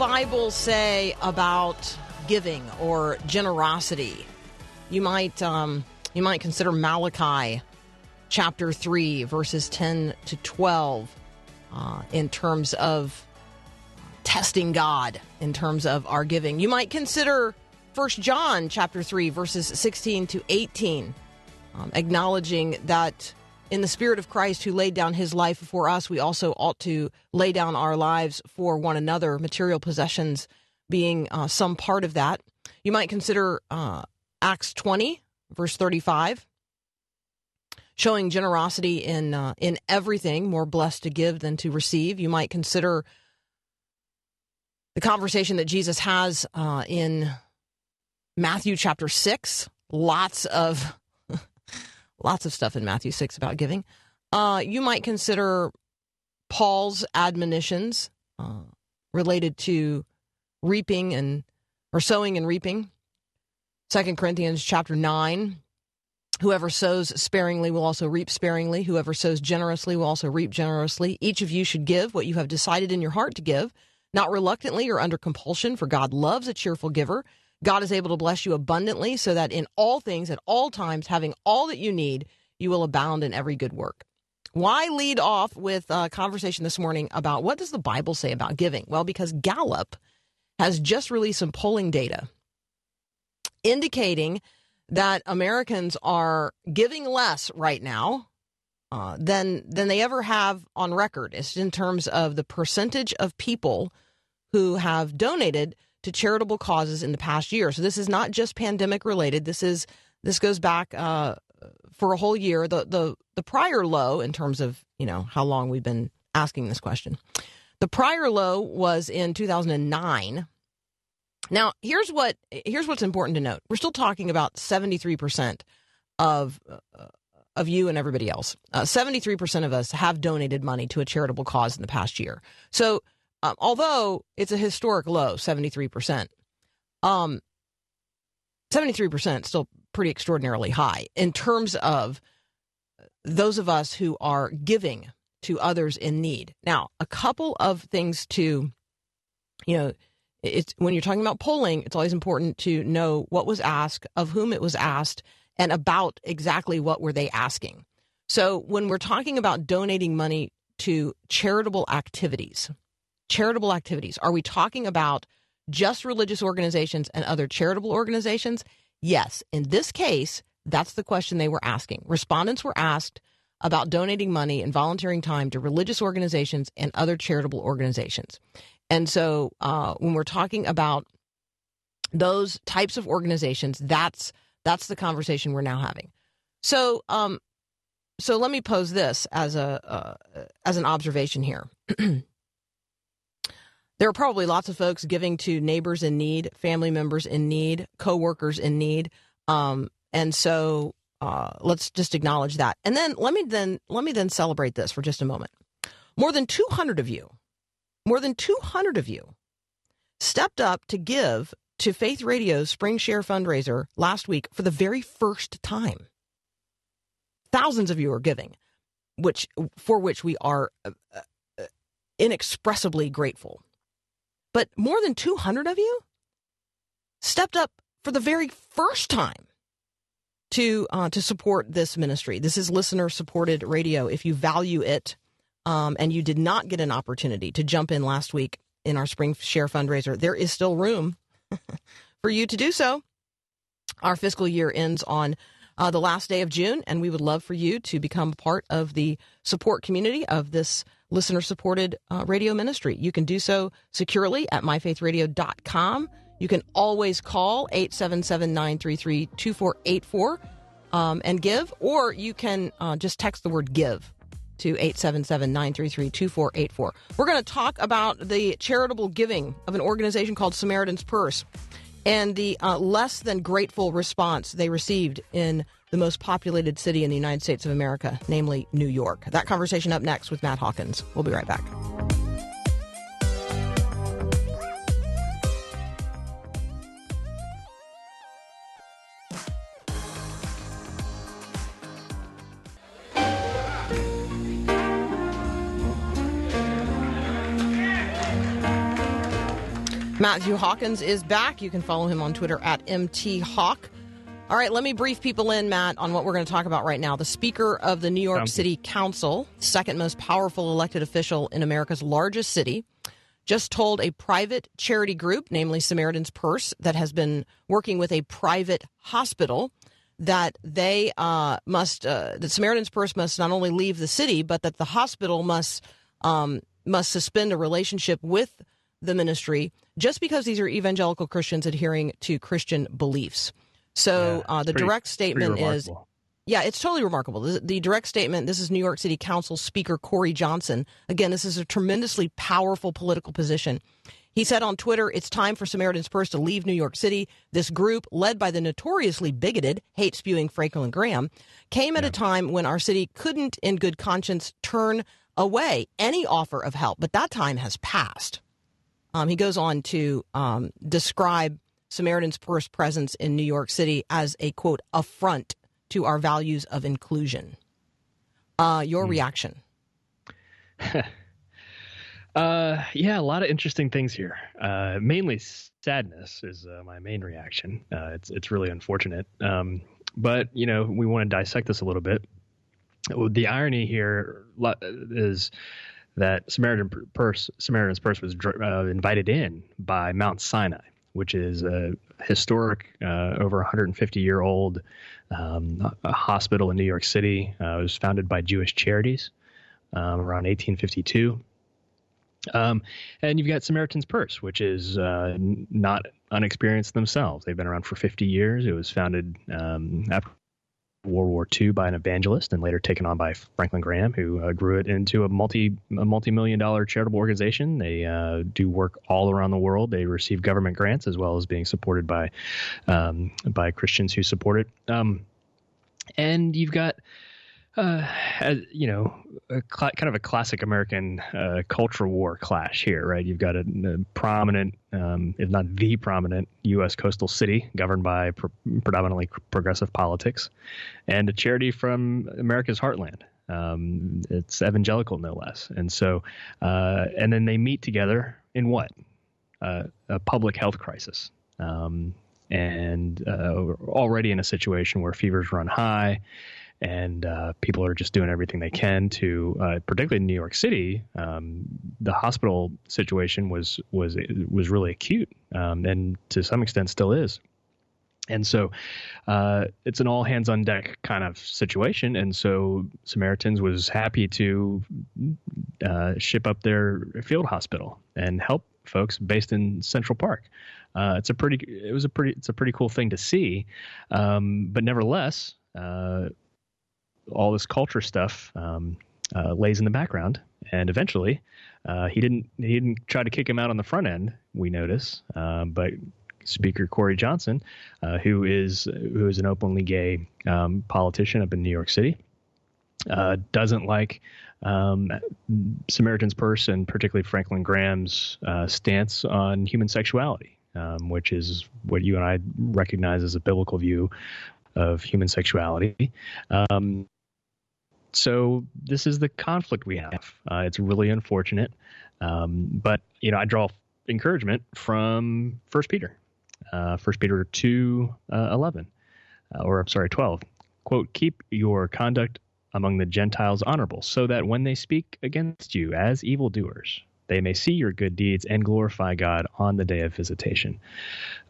Bible say about giving or generosity? You might um, you might consider Malachi chapter three verses ten to twelve uh, in terms of testing God in terms of our giving. You might consider First John chapter three verses sixteen to eighteen, um, acknowledging that in the Spirit of Christ who laid down His life for us, we also ought to lay down our lives for one another. Material possessions being uh, some part of that. You might consider uh, Acts twenty verse thirty five showing generosity in uh, in everything, more blessed to give than to receive. You might consider the conversation that Jesus has uh, in Matthew chapter six. Lots of lots of stuff in Matthew six about giving. Uh, you might consider Paul's admonitions uh, related to reaping and or sowing and reaping. Second Corinthians chapter nine. Whoever sows sparingly will also reap sparingly. Whoever sows generously will also reap generously. Each of you should give what you have decided in your heart to give, not reluctantly or under compulsion, for God loves a cheerful giver. God is able to bless you abundantly so that in all things, at all times, having all that you need, you will abound in every good work. Why lead off with a conversation this morning about what does the Bible say about giving? Well, because Gallup has just released some polling data indicating that Americans are giving less right now uh, than than they ever have on record. It's in terms of the percentage of people who have donated to charitable causes in the past year. So this is not just pandemic related. This is this goes back uh, for a whole year. The the the prior low in terms of you know how long we've been asking this question. The prior low was in 2009 now, here's what here's what's important to note. We're still talking about 73% of uh, of you and everybody else. Uh, 73% of us have donated money to a charitable cause in the past year. So, um, although it's a historic low, 73%, um, 73% still pretty extraordinarily high in terms of those of us who are giving to others in need. Now, a couple of things to, you know, it's when you're talking about polling, it's always important to know what was asked, of whom it was asked, and about exactly what were they asking. So when we're talking about donating money to charitable activities, charitable activities, are we talking about just religious organizations and other charitable organizations? Yes. In this case, that's the question they were asking. Respondents were asked about donating money and volunteering time to religious organizations and other charitable organizations. And so uh, when we're talking about those types of organizations, that's that's the conversation we're now having. So um, so let me pose this as a uh, as an observation here. there are probably lots of folks giving to neighbors in need, family members in need, coworkers in need, um, and so uh, let's just acknowledge that. And then let me then let me then celebrate this for just a moment. More than 200 of you more than 200 of you stepped up to give to Faith Radio's Spring Share fundraiser last week for the very first time. Thousands of you are giving, which for which we are uh, uh, inexpressibly grateful. But more than 200 of you stepped up for the very first time to uh, to support this ministry. This is listener supported radio. If you value it, um, and you did not get an opportunity to jump in last week in our spring share fundraiser, there is still room for you to do so. Our fiscal year ends on uh, the last day of June, and we would love for you to become part of the support community of this listener supported uh, radio ministry. You can do so securely at myfaithradio.com. You can always call 877 933 2484 um, and give, or you can uh, just text the word give to 877 933 2484. We're going to talk about the charitable giving of an organization called Samaritan's Purse and the uh, less than grateful response they received in the most populated city in the United States of America, namely New York. That conversation up next with Matt Hawkins. We'll be right back. Matthew Hawkins is back. You can follow him on Twitter at MTHawk. All right, let me brief people in, Matt, on what we're going to talk about right now. The Speaker of the New York Sounds City Council, second most powerful elected official in America's largest city, just told a private charity group, namely Samaritan's Purse, that has been working with a private hospital, that they uh, must, uh, that Samaritan's Purse must not only leave the city, but that the hospital must um, must suspend a relationship with the ministry just because these are evangelical Christians adhering to Christian beliefs. So Yeah, uh, the pretty- direct statement is yeah, it's totally remarkable. The, the direct statement this is New York City Council Speaker Corey Johnson. Again, this is a tremendously powerful political position. He said on Twitter, it's time for Samaritan's Purse to leave New York City. This group, led by the notoriously bigoted, hate spewing Franklin Graham, came at a time when our city couldn't, in good conscience, turn away any offer of help. But that time has passed. Um, he goes on to um, describe Samaritan's Purse presence in New York City as a quote affront to our values of inclusion. Uh, your reaction? Uh, yeah, a lot of interesting things here. Uh, mainly sadness is uh, my main reaction. Uh, it's it's really unfortunate. Um, but you know, we want to dissect this a little bit. The irony here is that Samaritan Purse, Samaritan's Purse was uh, invited in by Mount Sinai, which is a historic, uh, over 150 year old um, hospital in New York City. Uh, it was founded by Jewish Charities um, around 1852. Um, and you've got Samaritan's Purse, which is uh, not unexperienced themselves. They've been around for 50 years. It was founded um, after World War II by an evangelist, and later taken on by Franklin Graham, who uh, grew it into a multi a multi million dollar charitable organization. They uh, do work all around the world. They receive government grants as well as being supported by um, by Christians who support it. Um, and you've got uh, you know, cl- kind of a classic American uh, cultural war clash here, right? You've got a, a prominent, um, if not the prominent, U.S. coastal city governed by pr- predominantly progressive politics, and a charity from America's heartland. Um, it's evangelical, no less. And so, uh, and then they meet together in what? Uh, a public health crisis. Um, and uh, already in a situation where fevers run high and uh, people are just doing everything they can to, uh, particularly in New York City, um, the hospital situation was was was really acute, um, and to some extent still is. And so, uh, it's an all hands on deck kind of situation. And so, Samaritans was happy to uh, ship up their field hospital and help folks based in Central Park. Uh, it's a pretty, it was a pretty, it's a pretty cool thing to see. Um, but nevertheless, uh, all this culture stuff um, uh, lays in the background, and eventually, uh, he didn't he didn't try to kick him out on the front end. We notice, um, but Speaker Corey Johnson, uh, who is who is an openly gay um, politician up in New York City, uh, doesn't like um, Samaritan's Purse and particularly Franklin Graham's uh, stance on human sexuality, um, which is what you and I recognize as a biblical view of human sexuality. Um, so this is the conflict we have. Uh, it's really unfortunate, um, but you know I draw encouragement from First Peter, uh, First Peter two uh, eleven, uh, or I'm sorry twelve. Quote: Keep your conduct among the Gentiles honorable, so that when they speak against you as evildoers, they may see your good deeds and glorify God on the day of visitation.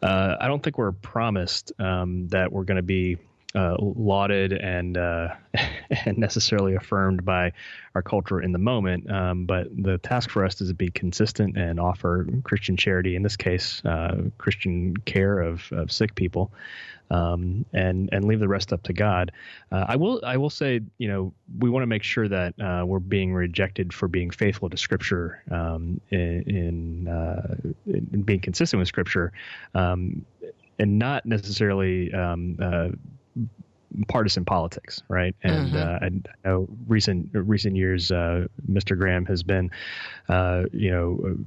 Uh, I don't think we're promised um, that we're going to be uh, lauded and uh, and necessarily affirmed by our culture in the moment. Um, but the task for us is to be consistent and offer Christian charity. In this case, uh, Christian care of, of sick people. Um, and and leave the rest up to God. Uh, I will I will say you know we want to make sure that uh, we're being rejected for being faithful to Scripture um, in in, uh, in being consistent with Scripture, um, and not necessarily um, uh, partisan politics, right? And uh, I, know recent recent years, uh, Mr. Graham has been, uh, you know,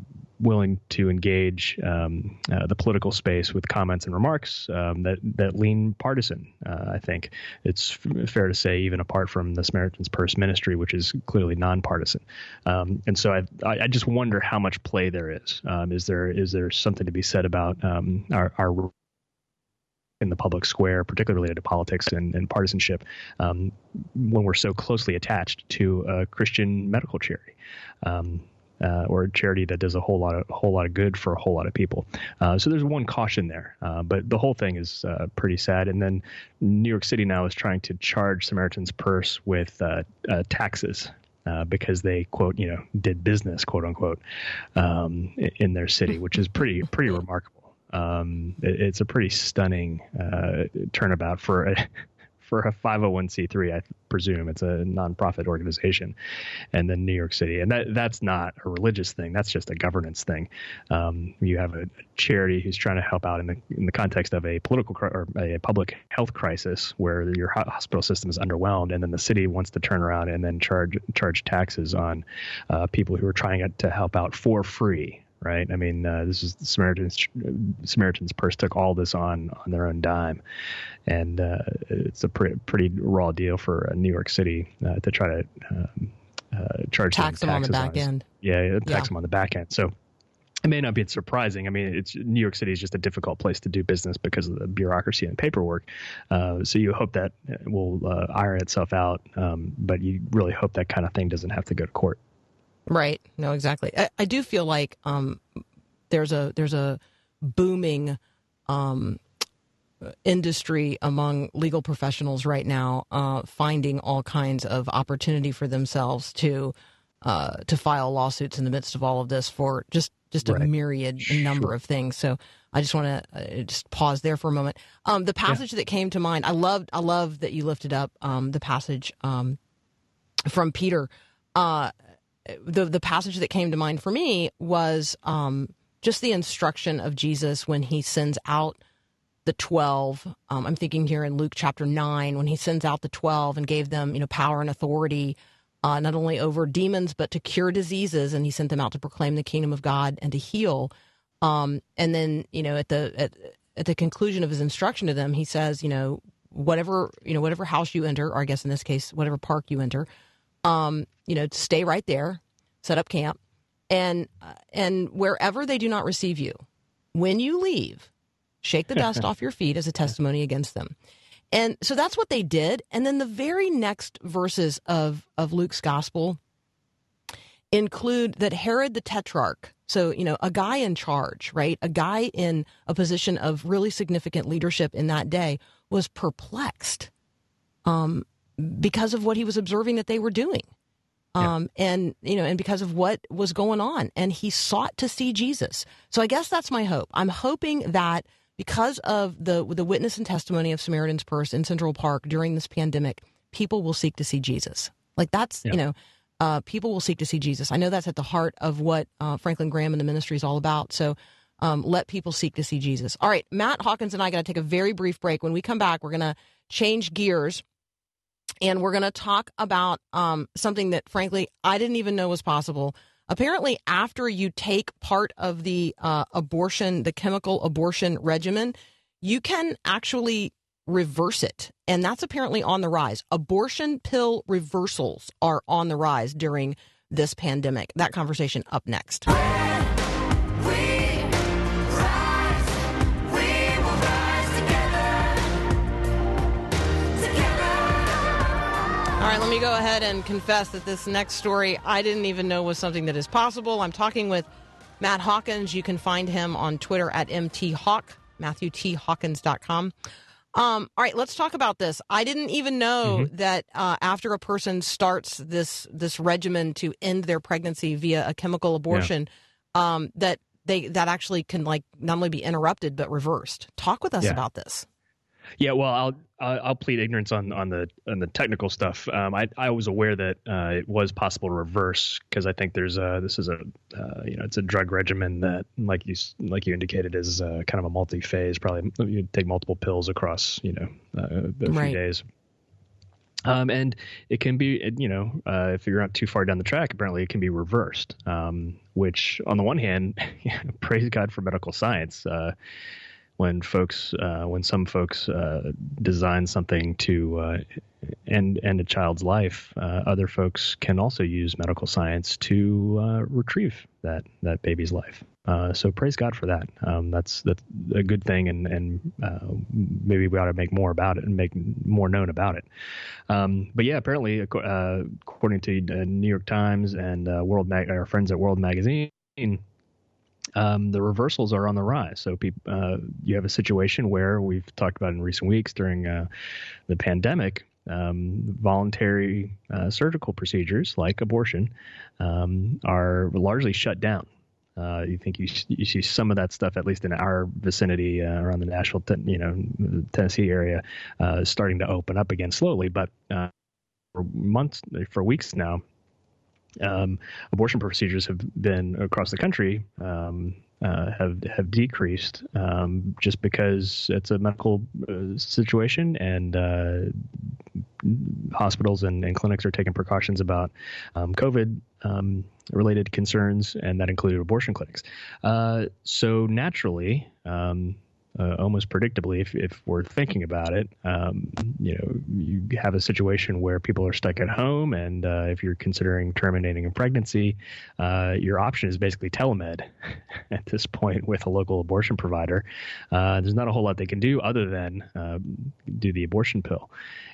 willing to engage um, uh, the political space with comments and remarks um, that that lean partisan. Uh, I think it's f- fair to say, even apart from the Samaritan's Purse ministry, which is clearly nonpartisan. Um, and so I, I I just wonder how much play there is. Um, is there is there something to be said about um, our our in the public square, particularly related to politics and, and partisanship, um, when we're so closely attached to a Christian medical charity. Um, uh, or a charity that does a whole lot of whole lot of good for a whole lot of people. Uh, so there's one caution there, uh, but the whole thing is uh, pretty sad. And then New York City now is trying to charge Samaritan's Purse with uh, uh, taxes. because they quote you know did business quote unquote um, in their city, which is pretty pretty remarkable. Um, it- it's a pretty stunning turnabout for a for a 501c3. I presume it's a nonprofit organization, and then New York City, and that that's not a religious thing. That's just a governance thing. Um, you have a charity who's trying to help out in the in the context of a political or a public health crisis where your hospital system is underwhelmed, and then the city wants to turn around and then charge charge taxes on uh, people who are trying to help out for free right? I mean, uh, this is the Samaritan's Samaritan's Purse took all this on on their own dime, and uh, it's a pre- pretty raw deal for uh, New York City uh, to try to um, uh, charge Tax them on the back us. end. Yeah, tax Yeah. them on the back end. So. It may not be surprising. I mean, it's New York City is just a difficult place to do business because of the bureaucracy and paperwork. Uh, so you hope that will uh, iron itself out, um, but you really hope that kind of thing doesn't have to go to court. Right. No, exactly. I, I do feel like um, there's a there's a booming um, industry among legal professionals right now, uh, finding all kinds of opportunity for themselves to uh, to file lawsuits in the midst of all of this for just just a Right. myriad number of things. So I just want to uh, just pause there for a moment. Um, the passage that came to mind, I loved. I love that you lifted up um, the passage um, from Peter. Uh, the the passage that came to mind for me was um, just the instruction of Jesus when he sends out the 12 um, i'm thinking here in luke chapter 9 when he sends out the 12 and gave them you know power and authority uh, not only over demons but to cure diseases. And he sent them out to proclaim the kingdom of god and to heal. Um, and then you know at the at, at the conclusion of his instruction to them he says you know whatever you know whatever house you enter or i guess in this case whatever park you enter um, you know stay right there set up camp and uh, and wherever they do not receive you when you leave shake the dust off your feet as a testimony against them. And so that's what they did. And then the very next verses of of luke's gospel include that herod the tetrarch so you know a guy in charge right? A guy in a position of really significant leadership in that day was perplexed um, because of what he was observing that they were doing um, and you know, and because of what was going on, and he sought to see Jesus. So I guess that's my hope. I'm hoping that because of the the witness and testimony of Samaritan's Purse in Central Park during this pandemic, people will seek to see Jesus. Like that's Yeah. you know, uh, people will seek to see Jesus. I know that's at the heart of what uh, Franklin Graham and the ministry is all about. So. Um, let people seek to see Jesus. All right, Matt Hawkins and I got to take a very brief break. When we come back, we're going to change gears and we're going to talk about um, something that, frankly, I didn't even know was possible. Apparently, after you take part of the uh, abortion, the chemical abortion regimen, you can actually reverse it. And that's apparently on the rise. Abortion pill reversals are on the rise during this pandemic. That conversation up next. All right, let me go ahead and confess that this next story I didn't even know was something that is possible. I'm talking with Matt Hawkins. You can find him on Twitter at MTHawk, MatthewTHawkins.com. Um, all right, let's talk about this. I didn't even know Mm-hmm. that uh, after a person starts this this regimen to end their pregnancy via a chemical abortion, um, that they that actually can like not only be interrupted but reversed. Talk with us Yeah. about this. Yeah, well, I'll I'll plead ignorance on on the on the technical stuff. Um, I I was aware that uh, it was possible to reverse because I think there's a this is a uh, you know it's a drug regimen that like you like you indicated is uh, kind of a multi phase. Probably you take multiple pills across you know uh, a few Right. days. Um, and it can be, you know, uh, if you're not too far down the track, apparently it can be reversed. Um, which, on the one hand, praise God for medical science. Uh, when folks, uh, when some folks uh, design something to uh, end end a child's life, uh, other folks can also use medical science to uh, retrieve that that baby's life. Uh, so praise God for that. Um, that's that's a good thing, and and maybe we ought to make more about it and make more known about it. Um, but yeah, apparently, according to New York Times and World Mag- our friends at World Magazine, um, the reversals are on the rise. So peop uh, you have a situation where we've talked about in recent weeks during uh, the pandemic. Um, voluntary uh, surgical procedures like abortion um, are largely shut down. Uh, you think you, you see some of that stuff, at least in our vicinity uh, around the Nashville, you know, Tennessee area, uh, starting to open up again slowly. But uh, for months, for weeks now, um, abortion procedures have been across the country um, uh, have have decreased um, just because it's a medical uh, situation and uh, hospitals and, and clinics are taking precautions about um, COVID um, related concerns, and that included abortion clinics. Uh, so naturally, um, uh, almost predictably, if, if we're thinking about it, um, you know, you have a situation where people are stuck at home, and uh, if you're considering terminating a pregnancy, uh, your option is basically telemed at this point with a local abortion provider. Uh, there's not a whole lot they can do other than um, do the abortion pill,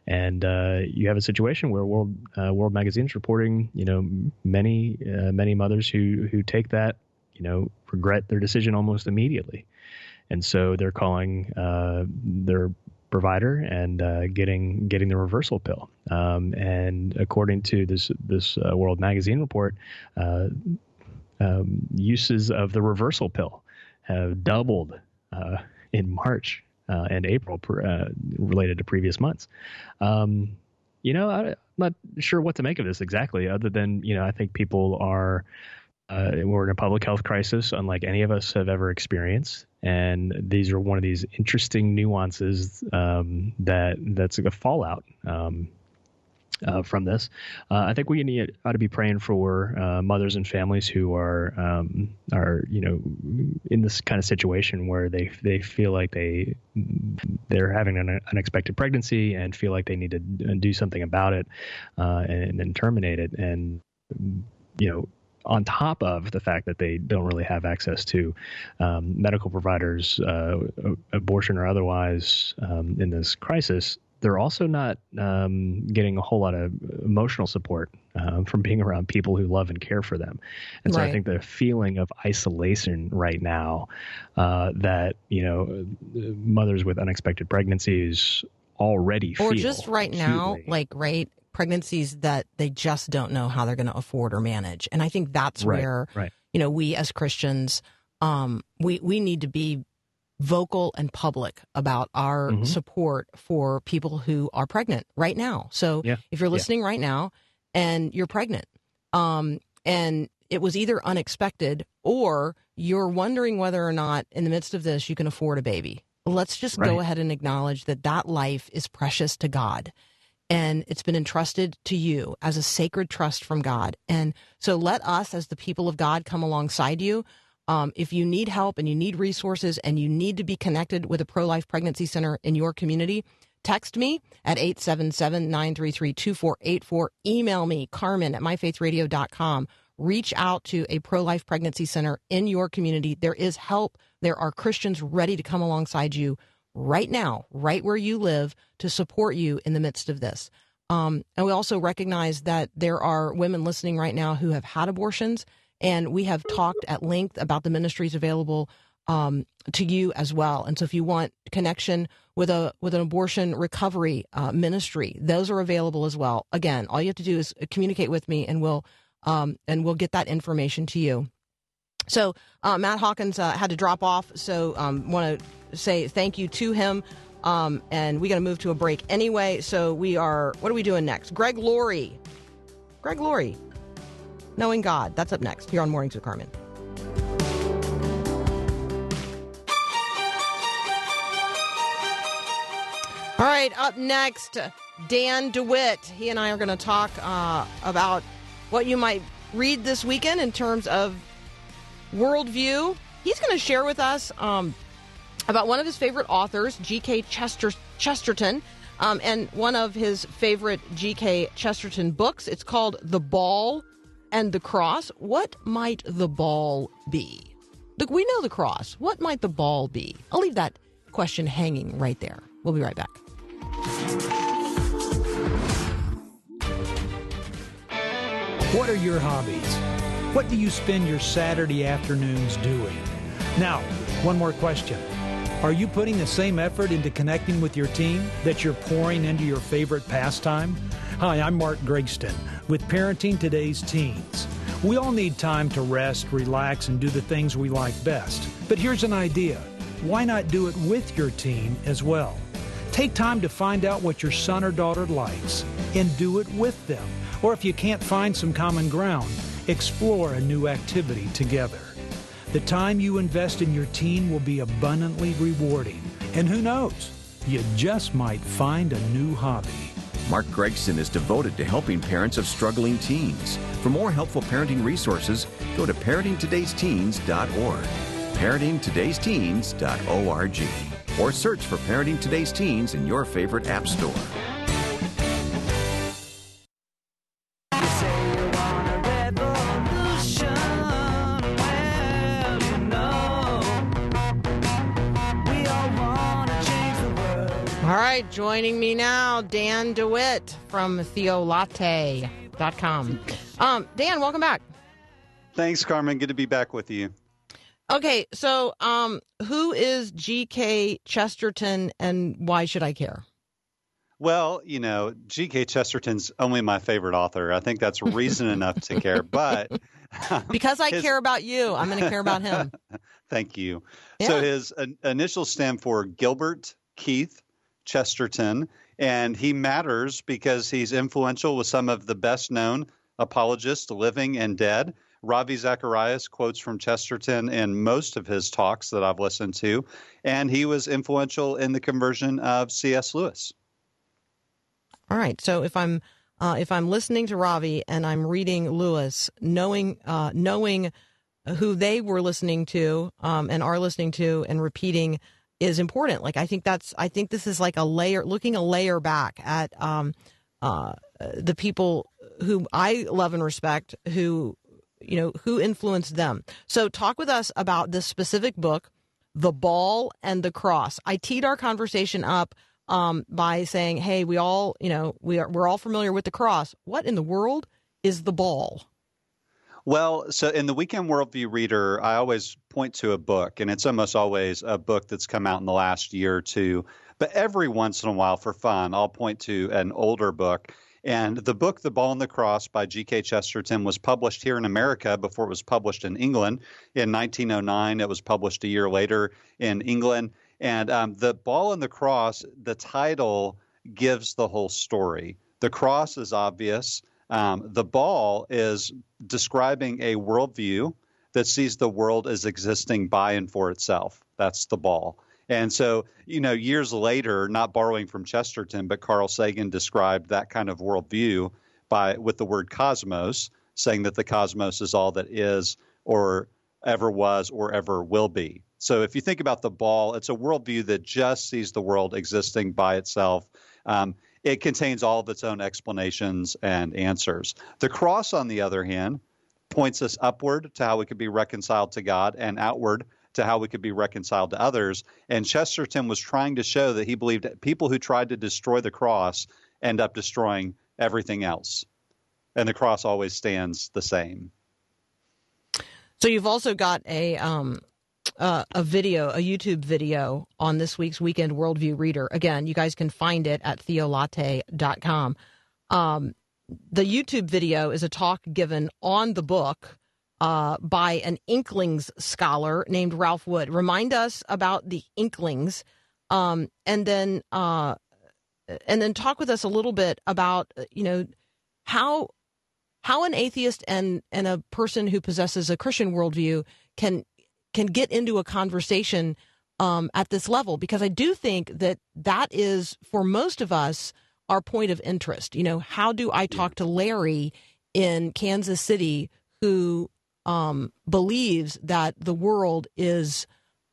and uh, you have a situation where World uh, World Magazine is reporting, you know, many many mothers who who take that, you know, regret their decision almost immediately and so they're calling uh, their provider and uh, getting getting the reversal pill. Um, and according to this this uh, World Magazine report, uh, um, uses of the reversal pill have doubled uh, in March uh, and April per, related to previous months. Um, you know, I, I'm not sure what to make of this exactly, other than you know, I think people are uh, we're in a public health crisis unlike any of us have ever experienced and these are one of these interesting nuances um, that that's a fallout um, uh, from this. Uh, I think we need, ought to be praying for uh, mothers and families who are um, are you know in this kind of situation where they they feel like they they're having an unexpected pregnancy and feel like they need to do something about it uh, and, and terminate it and you know on top of the fact that they don't really have access to um, medical providers, uh, abortion or otherwise, um, in this crisis, they're also not um, getting a whole lot of emotional support um, from being around people who love and care for them. And so I think the feeling of isolation right now uh, that, you know, mothers with unexpected pregnancies already or feel Or just right now, like right pregnancies that they just don't know how they're going to afford or manage. And I think that's Right, where right. you know we as Christians, um, we we need to be vocal and public about our Mhm. support for people who are pregnant right now. So Yeah, if you're yeah. listening right now and you're pregnant, um, and it was either unexpected or you're wondering whether or not in the midst of this you can afford a baby. Let's just go ahead and acknowledge that that life is precious to God and it's been entrusted to you as a sacred trust from God. And so let us, as the people of God, come alongside you. Um, if you need help and you need resources and you need to be connected with a pro life pregnancy center in your community, text me at 877 933 2484. Email me, Carmen at myfaithradio.com. Reach out to a pro life pregnancy center in your community. There is help. There are Christians ready to come alongside you right now, right where you live, to support you in the midst of this. Um, and we also recognize that there are women listening right now who have had abortions, and we have talked at length about the ministries available um, to you as well. And so, if you want connection with a with an abortion recovery uh, ministry, those are available as well. Again, all you have to do is communicate with me, and we'll um, and we'll get that information to you. So uh, Matt Hawkins uh, had to drop off, so um, want to say thank you to him. Um, and we got to move to a break anyway. So we are. What are we doing next? Greg Laurie. Greg Laurie. Knowing God. That's up next here on Mornings with Carmen. All right, up next, Dan DeWitt. He and I are going to talk uh, about what you might read this weekend in terms of worldview. He's going to share with us um, about one of his favorite authors, G.K. Chester- Chesterton, um, and one of his favorite G.K. Chesterton books. It's called The Ball and the Cross. What might the ball be? Look, we know the cross. What might the ball be? I'll leave that question hanging right there. We'll be right back. What are your hobbies? What do you spend your Saturday afternoons doing? Now, one more question. Are you putting the same effort into connecting with your team that you're pouring into your favorite pastime? Hi, I'm Mark Gregston with Parenting Today's Teens. We all need time to rest, relax, and do the things we like best. But here's an idea why not do it with your teen as well? Take time to find out what your son or daughter likes and do it with them. Or if you can't find some common ground, explore a new activity together. The time you invest in your teen will be abundantly rewarding. And who knows? You just might find a new hobby. Mark Gregston is devoted to helping parents of struggling teens. For more helpful parenting resources, go to parentingtodaysteens.org. parentingtodaysteens.org or search for Parenting Today's Teens in your favorite app store. Right, joining me now, Dan DeWitt from theolatte.com. Um, Dan, welcome back. Thanks, Carmen. Good to be back with you. Okay, so um, who is G.K. Chesterton and why should I care? Well, you know, G.K. Chesterton's only my favorite author. I think that's reason enough to care. But Because I his- care about you, I'm going to care about him. Thank you. Yeah. So his uh, initials stand for Gilbert Keith Chesterton, and he matters because he's influential with some of the best known apologists, living and dead. Ravi Zacharias quotes from Chesterton in most of his talks that I've listened to, and he was influential in the conversion of C.S. Lewis. All right. So if I'm uh, if I'm listening to Ravi and I'm reading Lewis, knowing uh, knowing who they were listening to um, and are listening to and repeating is important. Like I think that's I think this is like a layer looking a layer back at um, uh, the people who I love and respect who you know who influenced them. So talk with us about this specific book, The Ball and the Cross. I teed our conversation up um, by saying, "Hey, we all, you know, we are we're all familiar with the cross. What in the world is the ball?" Well, so in the Weekend Worldview Reader, I always point to a book, and it's almost always a book that's come out in the last year or two. But every once in a while, for fun, I'll point to an older book. And the book, The Ball and the Cross by G.K. Chesterton, was published here in America before it was published in England in 1909. It was published a year later in England. And um, The Ball and the Cross, the title gives the whole story. The cross is obvious. Um, the ball is describing a worldview that sees the world as existing by and for itself. That's the ball. And so, you know, years later, not borrowing from Chesterton, but Carl Sagan described that kind of worldview by with the word cosmos, saying that the cosmos is all that is or ever was or ever will be. So if you think about the ball, it's a worldview that just sees the world existing by itself. Um, it contains all of its own explanations and answers. The cross, on the other hand, points us upward to how we could be reconciled to God and outward to how we could be reconciled to others. And Chesterton was trying to show that he believed that people who tried to destroy the cross end up destroying everything else. And the cross always stands the same. So you've also got a um, uh, a video, a YouTube video on this week's Weekend Worldview Reader. Again, you guys can find it at theolatte.com. Um, the YouTube video is a talk given on the book uh, by an Inklings scholar named Ralph Wood. Remind us about the Inklings, um, and then uh, and then talk with us a little bit about you know how how an atheist and and a person who possesses a Christian worldview can can get into a conversation um, at this level because I do think that that is for most of us our point of interest. You know, how do I talk to Larry in Kansas City who um, believes that the world is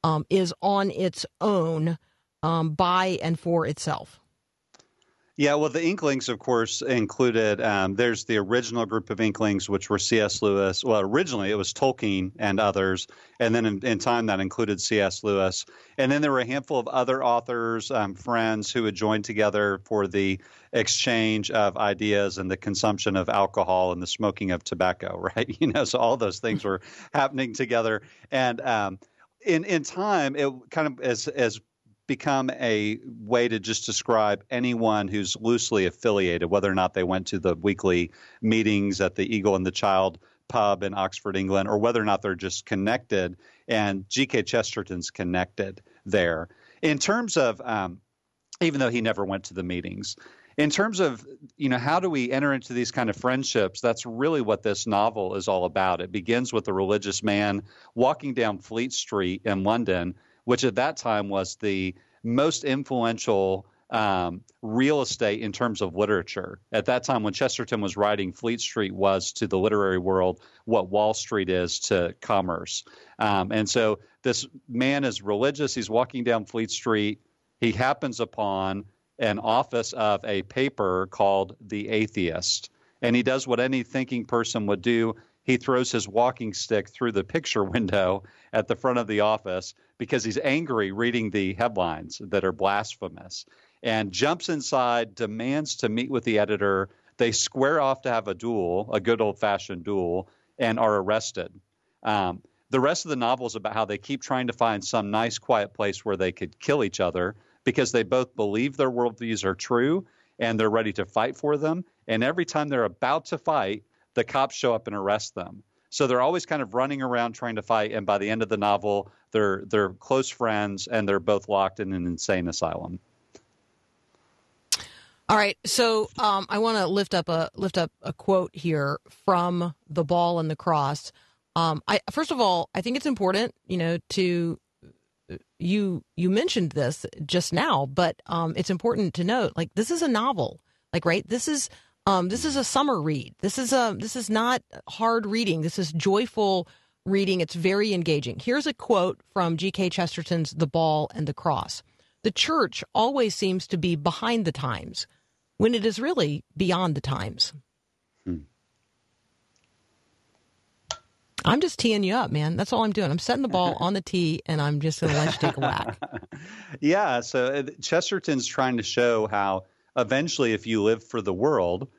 um, is on its own um, by and for itself? Yeah, well, the Inklings, of course, included. Um, there's the original group of Inklings, which were C.S. Lewis. Well, originally it was Tolkien and others, and then in, in time that included C.S. Lewis. And then there were a handful of other authors, um, friends who had joined together for the exchange of ideas and the consumption of alcohol and the smoking of tobacco. Right? You know, so all those things were happening together, and um, in in time, it kind of as as become a way to just describe anyone who's loosely affiliated, whether or not they went to the weekly meetings at the Eagle and the Child pub in Oxford, England, or whether or not they're just connected. And G.K. Chesterton's connected there. In terms of, um, even though he never went to the meetings, in terms of you know how do we enter into these kind of friendships that's really what this novel is all about it begins with a religious man walking down fleet street in london which at that time was the most influential um, real estate in terms of literature. At that time, when Chesterton was writing, Fleet Street was to the literary world what Wall Street is to commerce. Um, and so this man is religious. He's walking down Fleet Street. He happens upon an office of a paper called The Atheist. And he does what any thinking person would do he throws his walking stick through the picture window at the front of the office because he's angry reading the headlines that are blasphemous and jumps inside, demands to meet with the editor. They square off to have a duel, a good old fashioned duel, and are arrested. Um, the rest of the novel is about how they keep trying to find some nice, quiet place where they could kill each other because they both believe their worldviews are true and they're ready to fight for them. And every time they're about to fight, the cops show up and arrest them. So they're always kind of running around trying to fight, and by the end of the novel, they're they're close friends and they're both locked in an insane asylum. All right, so um, I want to lift up a lift up a quote here from the ball and the cross. Um, I first of all, I think it's important, you know, to you you mentioned this just now, but um, it's important to note, like this is a novel, like right, this is um, this is a summer read. This is a this is not hard reading. This is joyful reading. It's very engaging. Here's a quote from G.K. Chesterton's The Ball and the Cross. The church always seems to be behind the times when it is really beyond the times. Hmm. I'm just teeing you up, man. That's all I'm doing. I'm setting the ball on the tee, and I'm just going to let you take a whack. yeah. So uh, Chesterton's trying to show how eventually, if you live for the world,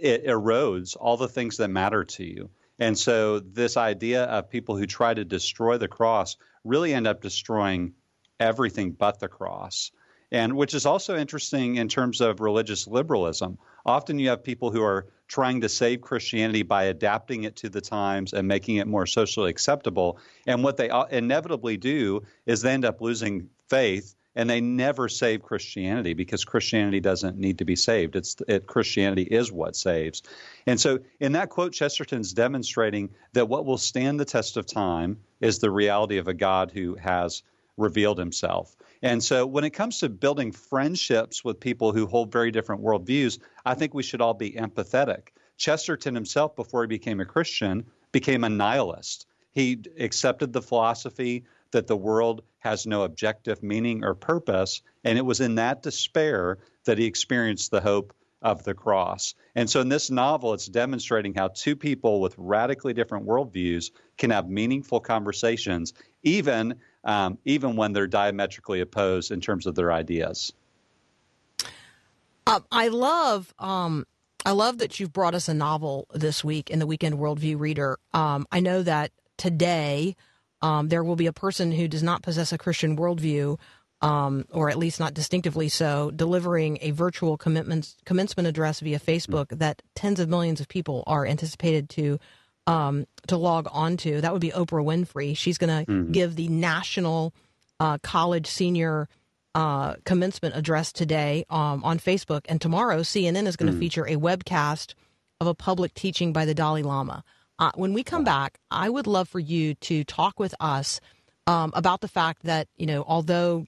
it erodes all the things that matter to you. And so, this idea of people who try to destroy the cross really end up destroying everything but the cross. And which is also interesting in terms of religious liberalism. Often you have people who are trying to save Christianity by adapting it to the times and making it more socially acceptable. And what they inevitably do is they end up losing faith and they never save Christianity because Christianity doesn't need to be saved. It's it, Christianity is what saves. And so, in that quote, Chesterton's demonstrating that what will stand the test of time is the reality of a God who has revealed Himself. And so, when it comes to building friendships with people who hold very different worldviews, I think we should all be empathetic. Chesterton himself, before he became a Christian, became a nihilist. He accepted the philosophy that the world has no objective meaning or purpose. And it was in that despair that he experienced the hope of the cross. And so in this novel, it's demonstrating how two people with radically different worldviews can have meaningful conversations, even, um, even when they're diametrically opposed in terms of their ideas. Uh, I love. Um, I love that you've brought us a novel this week in the Weekend Worldview Reader. Um, I know that today um, there will be a person who does not possess a Christian worldview, um, or at least not distinctively so, delivering a virtual commencement address via Facebook that tens of millions of people are anticipated to um, to log onto. That would be Oprah Winfrey. She's going to give the national uh, college senior uh, commencement address today um, on Facebook, and tomorrow CNN is going to feature a webcast of a public teaching by the Dalai Lama. Uh, when we come back, I would love for you to talk with us um, about the fact that you know, although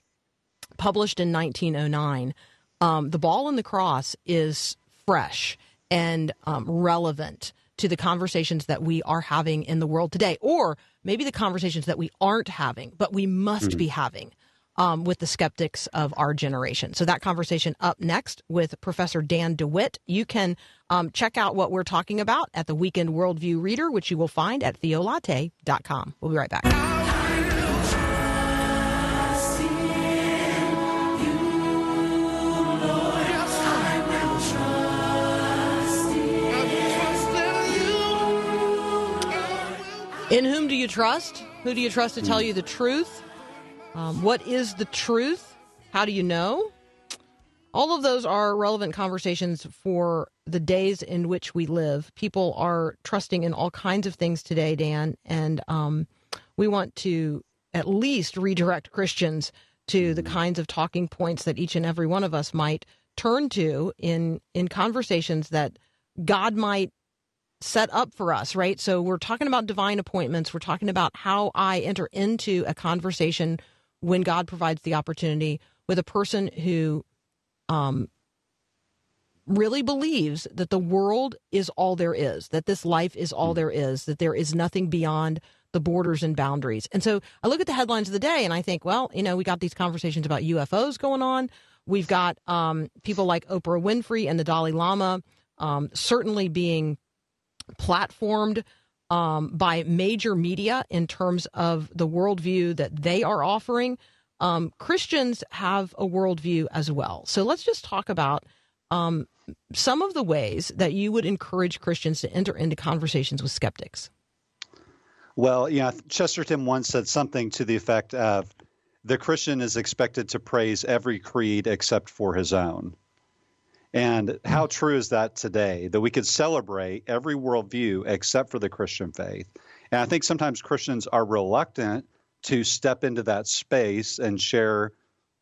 published in 1909, um, the ball and the cross is fresh and um, relevant to the conversations that we are having in the world today, or maybe the conversations that we aren't having, but we must be having um, with the skeptics of our generation. So that conversation up next with Professor Dan DeWitt. You can um, check out what we're talking about at the Weekend Worldview Reader, which you will find at theolatte.com. We'll be right back. In whom do you trust? Who do you trust to tell you the truth? Um, what is the truth? How do you know? All of those are relevant conversations for the days in which we live. People are trusting in all kinds of things today, Dan, and um, we want to at least redirect Christians to the kinds of talking points that each and every one of us might turn to in in conversations that God might set up for us, right? So we're talking about divine appointments. We're talking about how I enter into a conversation when God provides the opportunity with a person who um, really believes that the world is all there is, that this life is all there is, that there is nothing beyond the borders and boundaries. And so I look at the headlines of the day and I think, well, you know, we got these conversations about UFOs going on. We've got um, people like Oprah Winfrey and the Dalai Lama um, certainly being platformed um, by major media in terms of the worldview that they are offering. Um, Christians have a worldview as well. So let's just talk about um, some of the ways that you would encourage Christians to enter into conversations with skeptics. Well, know, Chesterton once said something to the effect of the Christian is expected to praise every creed except for his own. And how true is that today? That we could celebrate every worldview except for the Christian faith. And I think sometimes Christians are reluctant to step into that space and share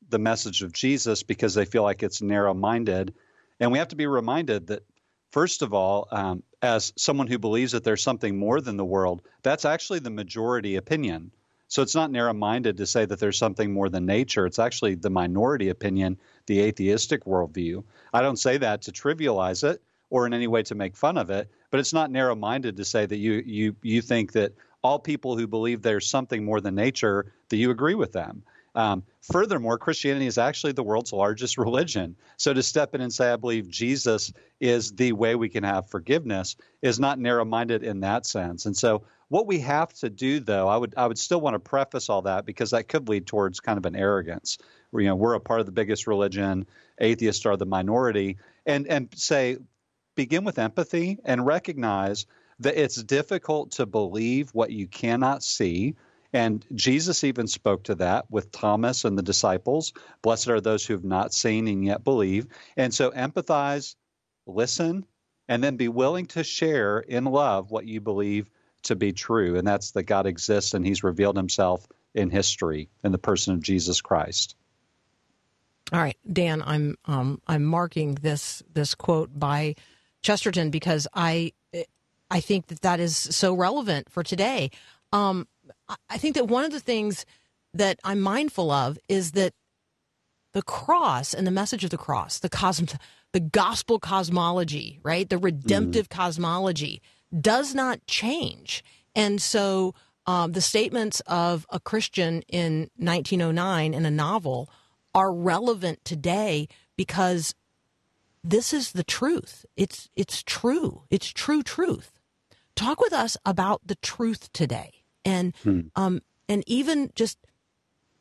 the message of Jesus because they feel like it's narrow minded. And we have to be reminded that, first of all, um, as someone who believes that there's something more than the world, that's actually the majority opinion. So it's not narrow minded to say that there's something more than nature. It's actually the minority opinion, the atheistic worldview. I don't say that to trivialize it or in any way to make fun of it, but it's not narrow minded to say that you, you, you think that all people who believe there's something more than nature, that you agree with them. Um, furthermore, Christianity is actually the world's largest religion. So to step in and say, I believe Jesus is the way we can have forgiveness is not narrow minded in that sense. And so what we have to do, though, I would I would still want to preface all that because that could lead towards kind of an arrogance. Where, you know, we're a part of the biggest religion, atheists are the minority, and and say, begin with empathy and recognize that it's difficult to believe what you cannot see. And Jesus even spoke to that with Thomas and the disciples. Blessed are those who have not seen and yet believe. And so empathize, listen, and then be willing to share in love what you believe to be true. And that's that God exists and he's revealed himself in history in the person of Jesus Christ. All right, Dan, I'm um, I'm marking this this quote by Chesterton because I I think that that is so relevant for today. Um, I think that one of the things that I'm mindful of is that the cross and the message of the cross, the cosm, the gospel cosmology, right, the redemptive cosmology, does not change, and so um, the statements of a Christian in 1909 in a novel are relevant today because this is the truth. It's it's true. It's true truth. Talk with us about the truth today, and um, and even just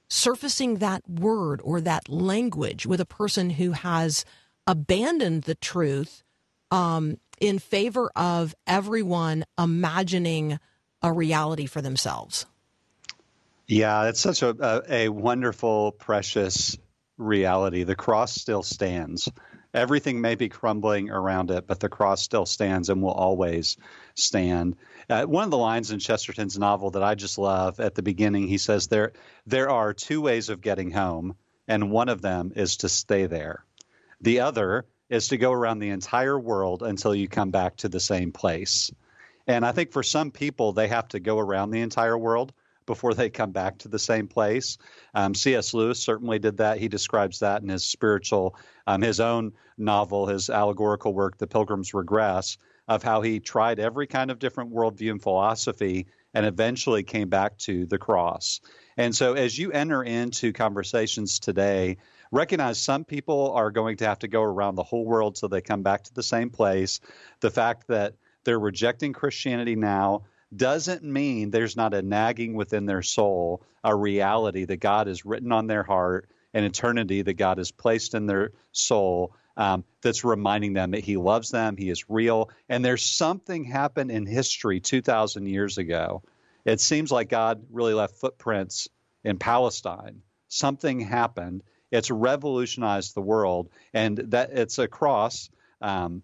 surfacing that word or that language with a person who has abandoned the truth um, in favor of everyone imagining a reality for themselves. Yeah, it's such a, a, a wonderful, precious reality. The cross still stands. Everything may be crumbling around it, but the cross still stands and will always stand. Uh, one of the lines in Chesterton's novel that I just love at the beginning, he says there there are two ways of getting home, and one of them is to stay there. The other is to go around the entire world until you come back to the same place. And I think for some people, they have to go around the entire world before they come back to the same place. Um, C.S. Lewis certainly did that. He describes that in his spiritual, um, his own novel, his allegorical work, The Pilgrim's Regress, of how he tried every kind of different worldview and philosophy and eventually came back to the cross. And so as you enter into conversations today, recognize some people are going to have to go around the whole world so they come back to the same place. The fact that they're rejecting Christianity now doesn't mean there's not a nagging within their soul, a reality that God has written on their heart, an eternity that God has placed in their soul um, that's reminding them that He loves them, He is real, and there's something happened in history 2,000 years ago. It seems like God really left footprints in Palestine. Something happened. It's revolutionized the world, and that it's a cross, um,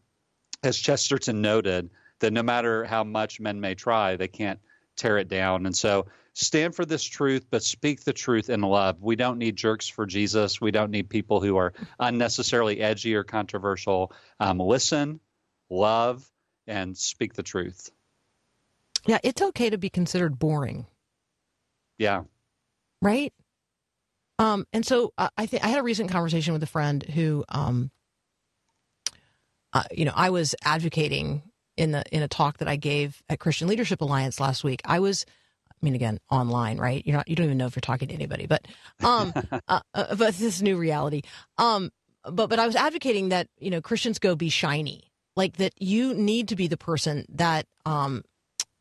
as Chesterton noted, that no matter how much men may try, they can't tear it down. And so stand for this truth, but speak the truth in love. We don't need jerks for Jesus. We don't need people who are unnecessarily edgy or controversial. Um, listen, love, and speak the truth. Yeah, it's okay to be considered boring, Yeah. right? Um, and so uh, I think I had a recent conversation with a friend who, um, uh, you know, I was advocating in the in a talk that I gave at Christian Leadership Alliance last week. I was, I mean, again, online, right? You're not, you don't even know if you're talking to anybody, but, um, uh, uh, but this new reality. Um, but but I was advocating that you know Christians go be shiny, like that you need to be the person that um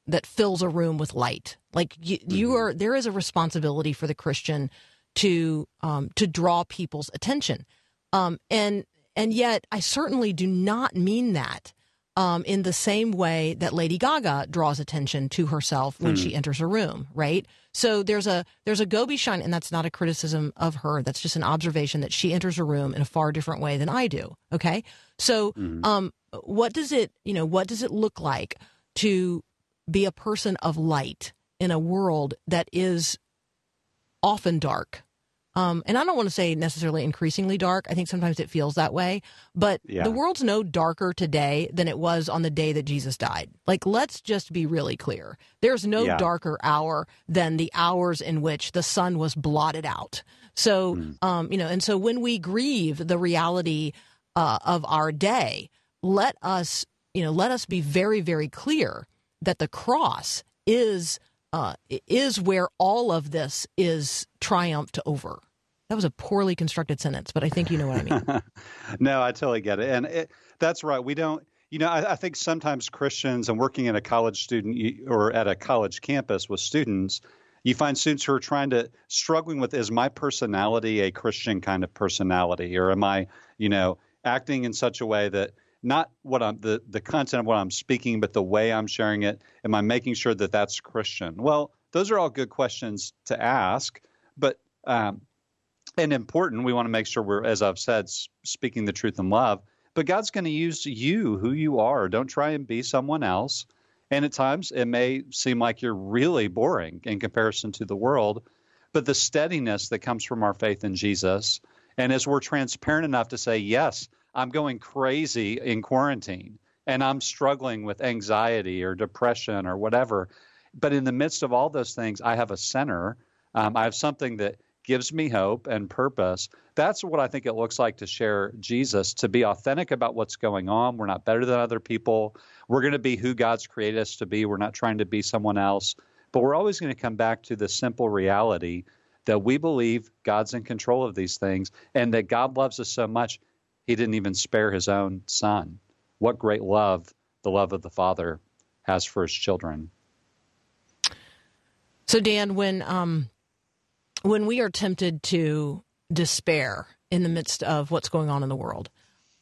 that fills a room with light. Like you, you are, there is a responsibility for the Christian to um, to draw people's attention, um, and and yet I certainly do not mean that um, in the same way that Lady Gaga draws attention to herself when she enters a room, right? So there's a there's a go be shine, and that's not a criticism of her. That's just an observation that she enters a room in a far different way than I do. Okay, so um, what does it you know what does it look like to be a person of light in a world that is often dark. Um, and I don't want to say necessarily increasingly dark. I think sometimes it feels that way. But Yeah. the world's no darker today than it was on the day that Jesus died. Like, let's just be really clear. There's no Yeah. darker hour than the hours in which the sun was blotted out. So, um, you know, and so when we grieve the reality uh, of our day, let us, you know, let us be very, very clear that the cross is uh, is where all of this is triumphed over. That was a poorly constructed sentence, but I think you know what I mean. no, I totally get it, and it, that's right. We don't. You know, I, I think sometimes Christians and working in a college student or at a college campus with students, you find students who are trying to struggling with is my personality a Christian kind of personality, or am I, you know, acting in such a way that not what I'm the the content of what I'm speaking, but the way I'm sharing it. Am I making sure that that's Christian? Well, those are all good questions to ask, but um, and important. We want to make sure we're, as I've said, speaking the truth in love. But God's going to use you, who you are. Don't try and be someone else. And at times, it may seem like you're really boring in comparison to the world. But the steadiness that comes from our faith in Jesus, and as we're transparent enough to say, yes, I'm going crazy in quarantine, and I'm struggling with anxiety or depression or whatever. But in the midst of all those things, I have a center. Um, I have something that gives me hope and purpose. That's what I think it looks like to share Jesus, to be authentic about what's going on. We're not better than other people. We're going to be who God's created us to be. We're not trying to be someone else. But we're always going to come back to the simple reality that we believe God's in control of these things and that God loves us so much, he didn't even spare his own son. What great love the love of the Father has for his children. So, Dan, when um, when we are tempted to despair in the midst of what's going on in the world,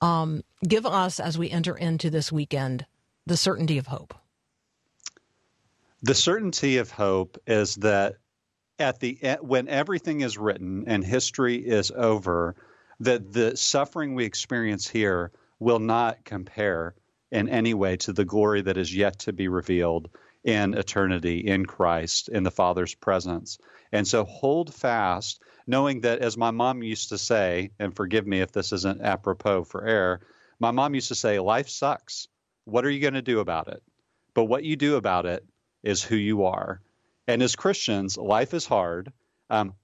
um, give us as we enter into this weekend the certainty of hope. The certainty of hope is that at the when everything is written and history is over, that the suffering we experience here will not compare in any way to the glory that is yet to be revealed in eternity in Christ in the Father's presence. And so hold fast, knowing that as my mom used to say, and forgive me if this isn't apropos for air, my mom used to say, life sucks. What are you going to do about it? But what you do about it is who you are. And as Christians, life is hard. Um,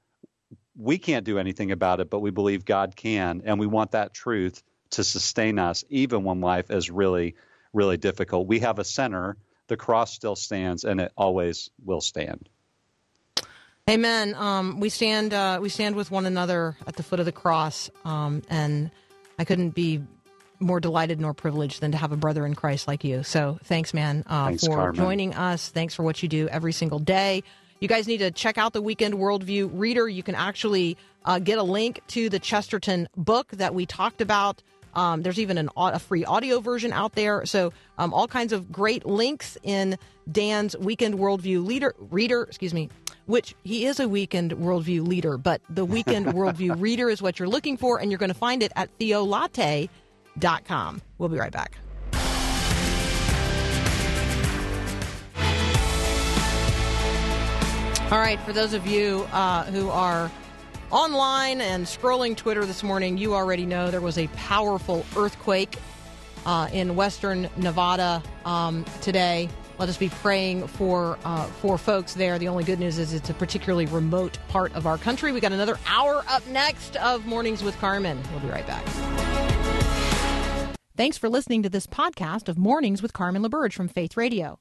we can't do anything about it, but we believe God can. And we want that truth to sustain us, even when life is really, really difficult. We have a center. The cross still stands, and it always will stand. Amen. Um, we stand uh, we stand with one another at the foot of the cross, um, and I couldn't be more delighted nor privileged than to have a brother in Christ like you. So thanks, man, uh, Thanks, for Carmen. joining us. Thanks for what you do every single day. You guys need to check out the Weekend Worldview Reader. You can actually uh, get a link to the Chesterton book that we talked about. Um, there's even an, a free audio version out there. So um, all kinds of great links in Dan's Weekend Worldview Leader Reader. Excuse me. Which he is a weekend worldview leader, but the weekend worldview reader is what you're looking for, and you're going to find it at theolatte.com. We'll be right back. All right, for those of you uh, who are online and scrolling Twitter this morning, you already know there was a powerful earthquake uh, in western Nevada um, today. Let us be praying for uh, for folks there. The only good news is it's a particularly remote part of our country. We got another hour up next of Mornings with Carmen. We'll be right back. Thanks for listening to this podcast of Mornings with Carmen LaBerge from Faith Radio.